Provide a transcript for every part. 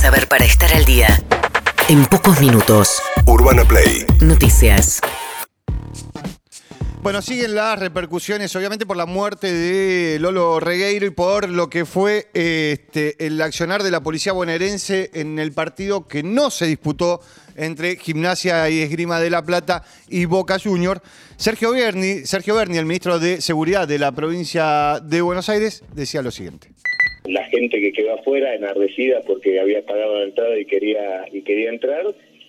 saber para estar al día. En pocos minutos. Urbana Play. Noticias. Bueno, siguen las repercusiones, obviamente, por la muerte de Lolo Regueiro y por lo que fue este, el accionar de la policía bonaerense en el partido que no se disputó entre Gimnasia y Esgrima de la Plata y Boca Junior. Sergio Berni, Sergio Berni, el ministro de Seguridad de la provincia de Buenos Aires, decía lo siguiente. Gente que quedó afuera, enardecida porque había pagado la entrada y quería y quería entrar,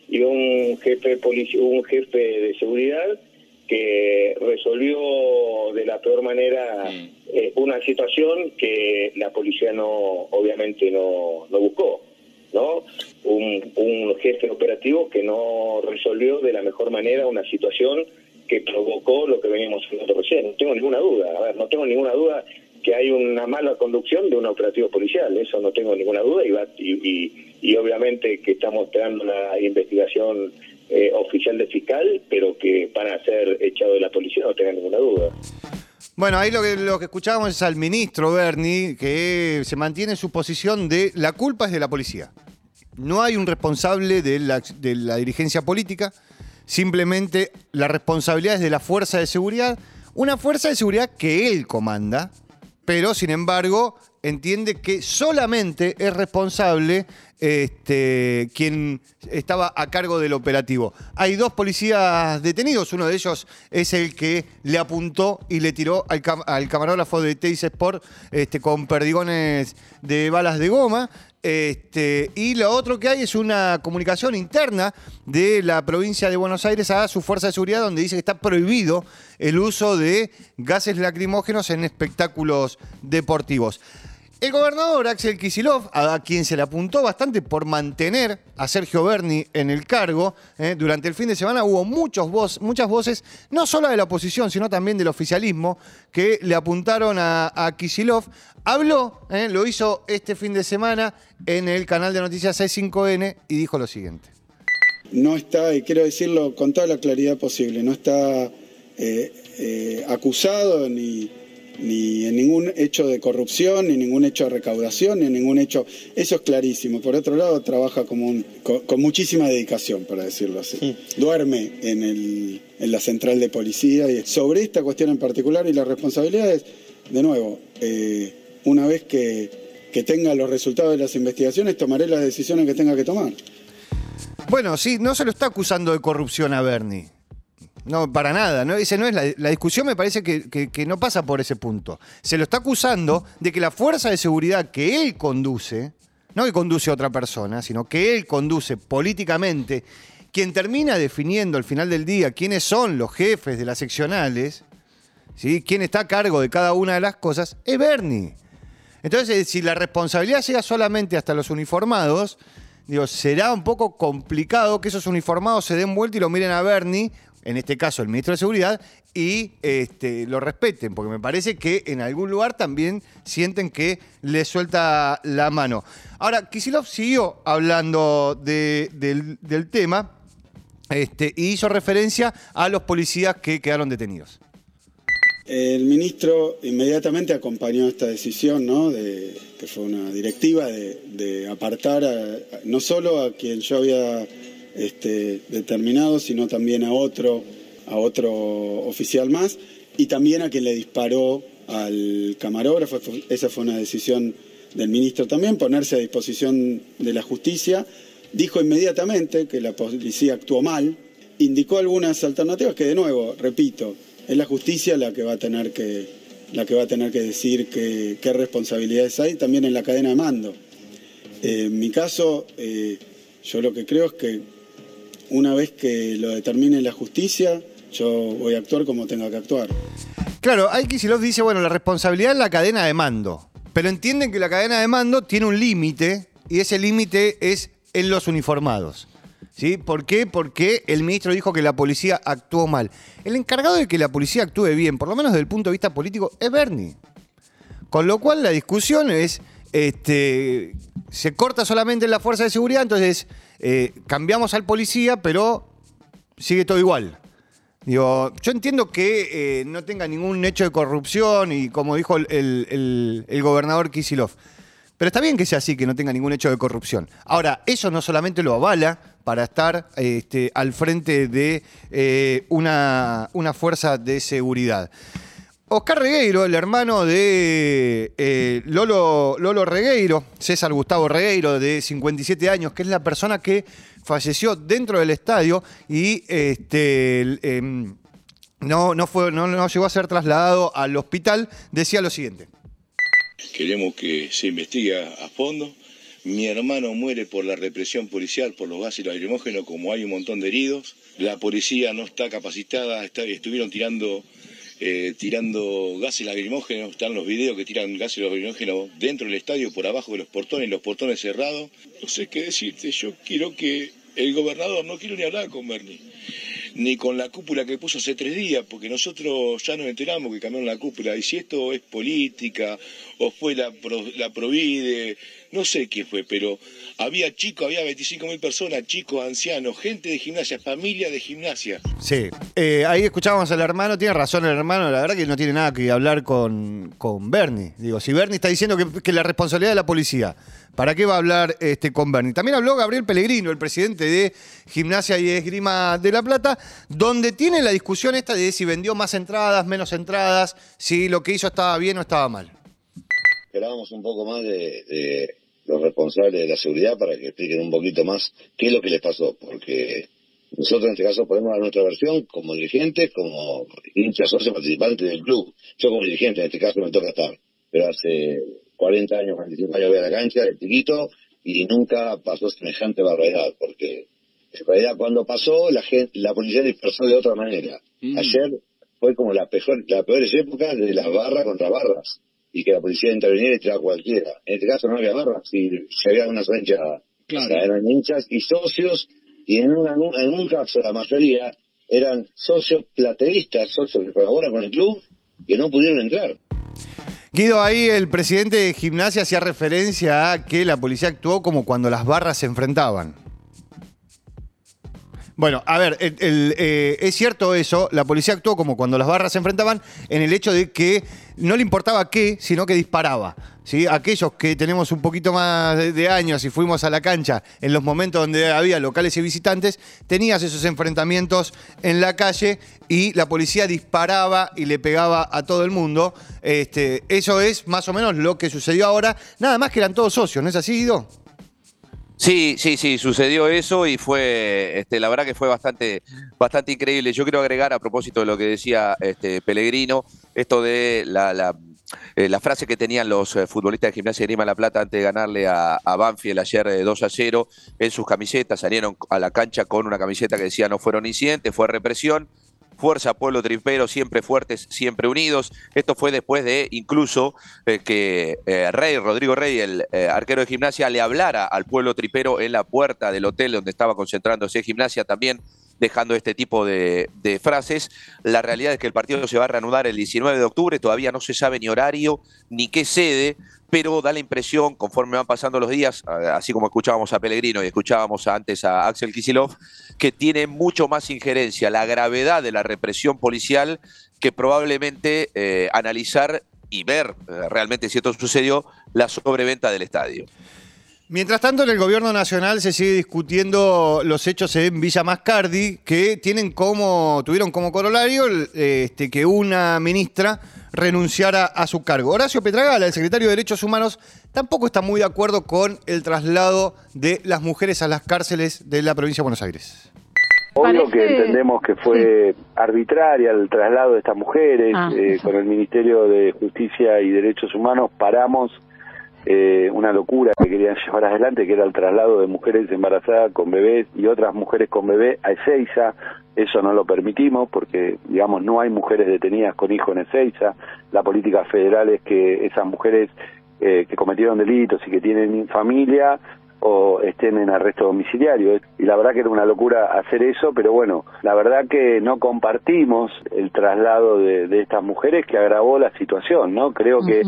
y un jefe un jefe de seguridad que resolvió de la peor manera eh, una situación que la policía no obviamente no, no buscó no un, un jefe operativo que no resolvió de la mejor manera una situación que provocó lo que veníamos haciendo recién. No tengo ninguna duda a ver no tengo ninguna duda que hay una mala conducción de un operativo policial eso no tengo ninguna duda y obviamente que estamos esperando la investigación eh, oficial de fiscal, pero que van a ser echados de la policía, no tengan ninguna duda. Bueno, ahí lo que, lo que escuchábamos es al ministro Berni, que se mantiene en su posición de la culpa es de la policía. No hay un responsable de la dirigencia política, simplemente la responsabilidad es de la fuerza de seguridad, una fuerza de seguridad que él comanda, pero sin embargo entiende que solamente es responsable este, quien estaba a cargo del operativo. Hay dos policías detenidos, uno de ellos es el que le apuntó y le tiró al, cam al camarógrafo de Teis Sport este, con perdigones de balas de goma. Este, y lo otro que hay es una comunicación interna de la provincia de Buenos Aires a su fuerza de seguridad donde dice que está prohibido el uso de gases lacrimógenos en espectáculos deportivos. El gobernador Axel Kisilov, a quien se le apuntó bastante por mantener a Sergio Berni en el cargo, eh, durante el fin de semana hubo muchos muchas voces, no solo de la oposición, sino también del oficialismo, que le apuntaron a, a Kisilov. Habló, eh, lo hizo este fin de semana en el canal de noticias C5N y dijo lo siguiente. No está, y quiero decirlo con toda la claridad posible, no está eh, acusado ni ni en ningún hecho de corrupción, ni ningún hecho de recaudación, ni en ningún hecho. Eso es clarísimo. Por otro lado, trabaja como un, con, con, muchísima dedicación, para decirlo así. Sí. Duerme en, el, en, la central de policía y sobre esta cuestión en particular y las responsabilidades, de nuevo, eh, una vez que, que tenga los resultados de las investigaciones, tomaré las decisiones que tenga que tomar. Bueno, sí, no se lo está acusando de corrupción a Bernie. No, para nada. ¿no? Ese no es la, discusión, me parece que, no pasa por ese punto. Se lo está acusando de que la fuerza de seguridad que él conduce, no que conduce a otra persona, sino que él conduce políticamente, quien termina definiendo al final del día quiénes son los jefes de las seccionales, ¿sí? quién está a cargo de cada una de las cosas, es Bernie. Entonces, si la responsabilidad llega solamente hasta los uniformados, digo, será un poco complicado que esos uniformados se den vuelta y lo miren a Bernie en este caso el ministro de Seguridad, y este, lo respeten, porque me parece que en algún lugar también sienten que le suelta la mano. Ahora, Kisilov siguió hablando de, del, del, tema este, y hizo referencia a los policías que quedaron detenidos. El ministro inmediatamente acompañó esta decisión, ¿no? De, que fue una directiva de, de apartar a, no solo a quien yo había este, determinado, sino también a otro, a otro oficial más y también a quien le disparó al camarógrafo. Esa fue una decisión del ministro también, ponerse a disposición de la justicia. Dijo inmediatamente que la policía actuó mal, indicó algunas alternativas que de nuevo, repito, es la justicia la que va a tener que, la que, va a tener que decir qué responsabilidades hay también en la cadena de mando. Eh, en mi caso, eh, yo lo que creo es que una vez que lo determine la justicia, yo voy a actuar como tenga que actuar. Claro, Kisilov dice, bueno, la responsabilidad es la cadena de mando, pero entienden que la cadena de mando tiene un límite y ese límite es en los uniformados. ¿Sí? ¿Por qué? Porque el ministro dijo que la policía actuó mal. El encargado de que la policía actúe bien, por lo menos desde el punto de vista político, es Bernie. Con lo cual la discusión es, este, se corta solamente en la fuerza de seguridad, entonces eh, cambiamos al policía, pero sigue todo igual. Digo, yo entiendo que eh, no tenga ningún hecho de corrupción y como dijo el gobernador Kisilov, Pero está bien que sea así, que no tenga ningún hecho de corrupción. Ahora, eso no solamente lo avala para estar este, al frente de eh, una, una fuerza de seguridad. Oscar Regueiro, el hermano de eh, Lolo, Lolo Regueiro, César Gustavo Regueiro, de 57 años, que es la persona que falleció dentro del estadio y este, em, no, no, fue, no, llegó a ser trasladado al hospital, decía lo siguiente. Queremos que se investigue a fondo. Mi hermano muere por la represión policial, por los gases lacrimógenos, como hay un montón de heridos. La policía no está capacitada, estuvieron tirando, eh, tirando gases lacrimógenos, están los videos que tiran gases lacrimógenos dentro del estadio, por abajo de los portones, los portones cerrados. No sé qué decirte, yo quiero que el gobernador, no quiero ni hablar con Bernie, ni con la cúpula que puso hace tres días, porque nosotros ya nos enteramos que cambiaron la cúpula, y si esto es política, o fue la, la Provide, no sé qué fue, pero había chicos, había 25 mil personas, chicos, ancianos, gente de gimnasia, familia de gimnasia. Sí, eh, ahí escuchábamos al hermano, tiene razón el hermano, la verdad que no tiene nada que hablar con, con Bernie. Digo, si Bernie está diciendo que, que la responsabilidad de la policía, ¿para qué va a hablar este, con Bernie? También habló Gabriel Pellegrino, el presidente de Gimnasia y Esgrima de La Plata, donde tiene la discusión esta de si vendió más entradas, menos entradas, si lo que hizo estaba bien o estaba mal. Esperábamos un poco más de, responsables de la seguridad para que expliquen un poquito más qué es lo que les pasó, porque nosotros en este caso podemos dar nuestra versión como dirigentes, como hinchas, socios, participantes del club. Yo como dirigente en este caso me toca estar, pero hace 40 años, 45 años voy a la cancha de chiquito y nunca pasó semejante barbaridad, porque en realidad cuando pasó la gente, la policía dispersó de otra manera. Ayer fue como la peor, las peores épocas de las barras contra barras y que la policía interviniera y tirara a cualquiera. En este caso no había barras, si, si había una sola hincha, o sea, eran hinchas y socios, y en, una- en un caso la mayoría eran socios plateístas, socios que colaboran con el club, que no pudieron entrar. Guido, ahí el presidente de Gimnasia hacía referencia a que la policía actuó como cuando las barras se enfrentaban. Bueno, a ver, eh, es cierto eso, la policía actuó como cuando las barras se enfrentaban en el hecho de que no le importaba qué, sino que disparaba. ¿sí? Aquellos que tenemos un poquito más de, años y fuimos a la cancha en los momentos donde había locales y visitantes, tenías esos enfrentamientos en la calle y la policía disparaba y le pegaba a todo el mundo. Este, eso es más o menos lo que sucedió ahora, nada más que eran todos socios, ¿no es así, Guido? Sí, sí, sí, sucedió eso y fue, este, la verdad que fue bastante, bastante increíble. Yo quiero agregar a propósito de lo que decía este, Pellegrino, esto de la, la, eh, frase que tenían los eh, futbolistas de Gimnasia de Grima La Plata antes de ganarle a, Banfield ayer eh, 2 a 0 en sus camisetas, salieron a la cancha con una camiseta que decía no fueron incidentes, fue represión. Fuerza, pueblo tripero, siempre fuertes, siempre unidos. Esto fue después de incluso eh, que eh, Rey, Rodrigo Rey, el eh, arquero de gimnasia, le hablara al pueblo tripero en la puerta del hotel donde estaba concentrándose gimnasia también dejando este tipo de, frases. La realidad es que el partido se va a reanudar el 19 de octubre, todavía no se sabe ni horario ni qué sede, pero da la impresión, conforme van pasando los días, así como escuchábamos a Pellegrino y escuchábamos antes a Axel Kisilov, que tiene mucho más injerencia la gravedad de la represión policial que probablemente eh, analizar y ver eh, realmente si esto sucedió, la sobreventa del estadio. Mientras tanto, en el gobierno nacional se sigue discutiendo los hechos en Villa Mascardi, que tienen como, tuvieron como corolario este, que una ministra renunciara a su cargo. Horacio Petragala, el secretario de Derechos Humanos, tampoco está muy de acuerdo con el traslado de las mujeres a las cárceles de la provincia de Buenos Aires. Obvio Parece- que entendemos que fue arbitraria el traslado de estas mujeres. Ah, eh, con el Ministerio de Justicia y Derechos Humanos paramos eh, una locura que querían llevar adelante, que era el traslado de mujeres embarazadas con bebés y otras mujeres con bebé a Ezeiza. Eso no lo permitimos porque, digamos, no hay mujeres detenidas con hijos en Ezeiza. La política federal es que esas mujeres eh, que cometieron delitos y que tienen familia o estén en arresto domiciliario. Y la verdad que era una locura hacer eso, pero bueno, la verdad que no compartimos el traslado de, estas mujeres que agravó la situación, ¿no? Creo que.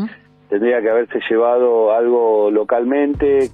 Tendría que haberse llevado algo localmente,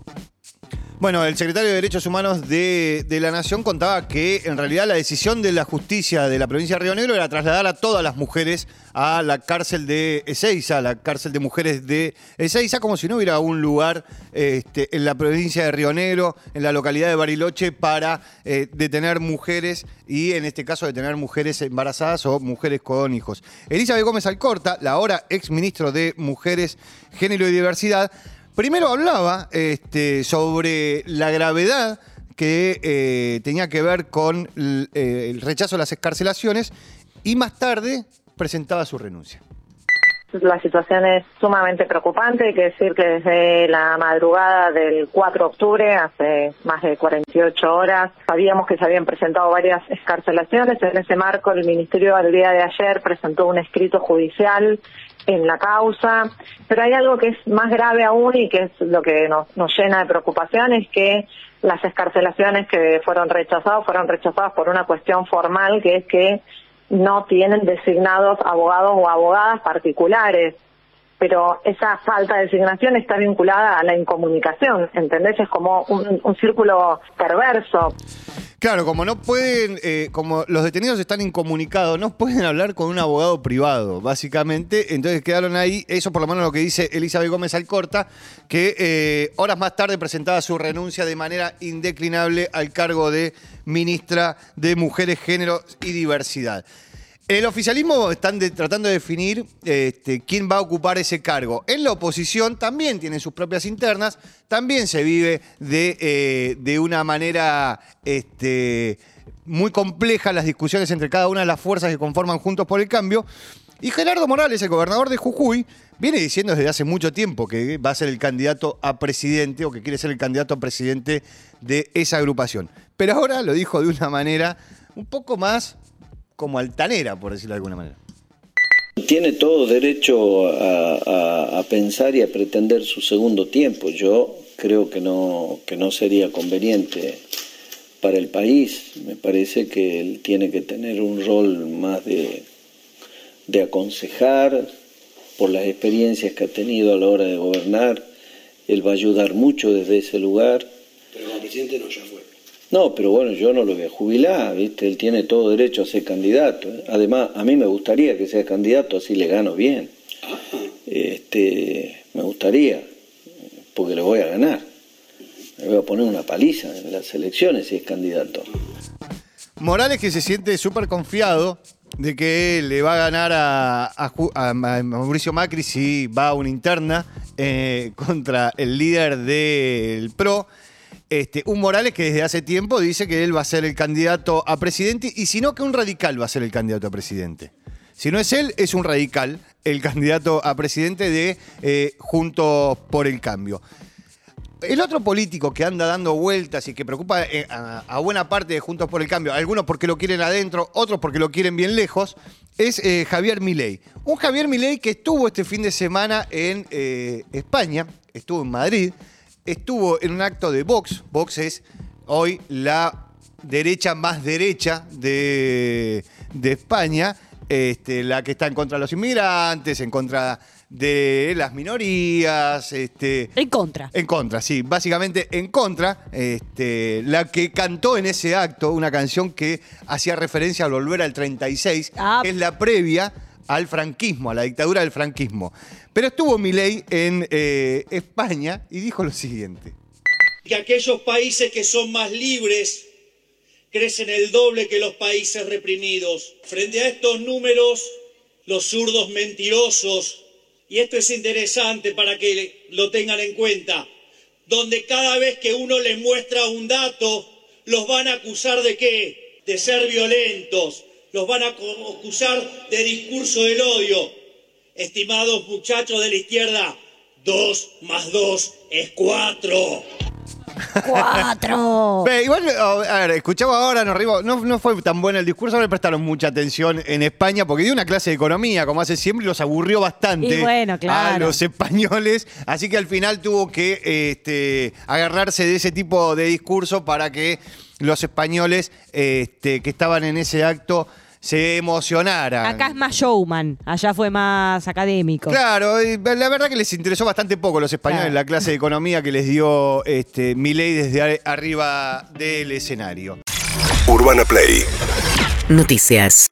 Bueno, el secretario de Derechos Humanos de, la Nación contaba que en realidad la decisión de la justicia de la provincia de Río Negro era trasladar a todas las mujeres a la cárcel de Ezeiza, la cárcel de mujeres de Ezeiza, como si no hubiera un lugar este, en la provincia de Río Negro, en la localidad de Bariloche, para eh, detener mujeres y en este caso detener mujeres embarazadas o mujeres con hijos. Elizabeth Gómez Alcorta, la ahora ex ministro de Mujeres, Género y Diversidad, Primero hablaba este, sobre la gravedad que eh, tenía que ver con eh, el rechazo a las escarcelaciones y más tarde presentaba su renuncia. La situación es sumamente preocupante, hay que decir que desde la madrugada del 4 de octubre, hace más de 48 horas, sabíamos que se habían presentado varias escarcelaciones. En ese marco, el Ministerio al día de ayer presentó un escrito judicial en la causa, pero hay algo que es más grave aún y que es lo que nos, nos llena de preocupación, es que las escarcelaciones que fueron rechazadas fueron rechazadas por una cuestión formal, que es que no tienen designados abogados o abogadas particulares. Pero esa falta de designación está vinculada a la incomunicación, ¿entendés? Es como un, círculo perverso. Claro, como no pueden, eh, como los detenidos están incomunicados, no pueden hablar con un abogado privado, básicamente. Entonces quedaron ahí, eso por lo menos lo que dice Elizabeth Gómez Alcorta, que eh, horas más tarde presentaba su renuncia de manera indeclinable al cargo de ministra de Mujeres, Género y Diversidad. El oficialismo están tratando de definir este, quién va a ocupar ese cargo. En la oposición también tienen sus propias internas, también se vive de, eh, una manera este, muy compleja las discusiones entre cada una de las fuerzas que conforman Juntos por el Cambio. Y Gerardo Morales, el gobernador de Jujuy, viene diciendo desde hace mucho tiempo que va a ser el candidato a presidente o que quiere ser el candidato a presidente de esa agrupación. Pero ahora lo dijo de una manera un poco más como altanera, por decirlo de alguna manera. Tiene todo derecho a, a- a pensar y a pretender su segundo tiempo. Yo creo que no, que no sería conveniente para el país. Me parece que él tiene que tener un rol más de, de aconsejar por las experiencias que ha tenido a la hora de gobernar. Él va a ayudar mucho desde ese lugar. Pero como presidente no, ya fue. No, pero bueno, yo no lo voy a jubilar, ¿viste? Él tiene todo derecho a ser candidato. Además, a mí me gustaría que sea candidato, así le gano bien. Este, me gustaría, porque le voy a ganar. Le voy a poner una paliza en las elecciones si es candidato. Morales que se siente súper confiado de que le va a ganar a, Mauricio Macri si va a una interna eh, contra el líder del PRO. Este, un Morales que desde hace tiempo dice que él va a ser el candidato a presidente y si no que un radical va a ser el candidato a presidente. Si no es él, es un radical el candidato a presidente de eh, Juntos por el Cambio. El otro político que anda dando vueltas y que preocupa eh, a, buena parte de Juntos por el Cambio, algunos porque lo quieren adentro, otros porque lo quieren bien lejos, es eh, Javier Milei. Un Javier Milei que estuvo este fin de semana en eh, España, estuvo en Madrid, estuvo en un acto de Vox. Vox es hoy la derecha más derecha de, de España, este, la que está en contra de los inmigrantes, en contra de las minorías, este, En contra. en contra, sí, básicamente en contra. Este, la que cantó en ese acto una canción que hacía referencia al volver al 36, Ah. que es la previa al franquismo, a la dictadura del franquismo. Pero estuvo Milei en eh, España y dijo lo siguiente. Que aquellos países que son más libres crecen el doble que los países reprimidos. Frente a estos números, los zurdos mentirosos, y esto es interesante para que lo tengan en cuenta, donde cada vez que uno les muestra un dato, los van a acusar de qué? De ser violentos, los van a acusar de discurso del odio. Estimados muchachos de la izquierda, dos más dos es cuatro. ¡Cuatro! Ve, igual, a ver, escuchaba ahora, no, no fue tan bueno el discurso, no le prestaron mucha atención en España porque dio una clase de economía, como hace siempre, y los aburrió bastante Y bueno, claro. a los españoles. Así que al final tuvo que este, agarrarse de ese tipo de discurso para que los españoles este, que estaban en ese acto se emocionaran. Acá es más showman, allá fue más académico. Claro, y la verdad que les interesó bastante poco a los españoles Claro. la clase de economía que les dio este, Milei desde ar- arriba del escenario. Urbana Play Noticias.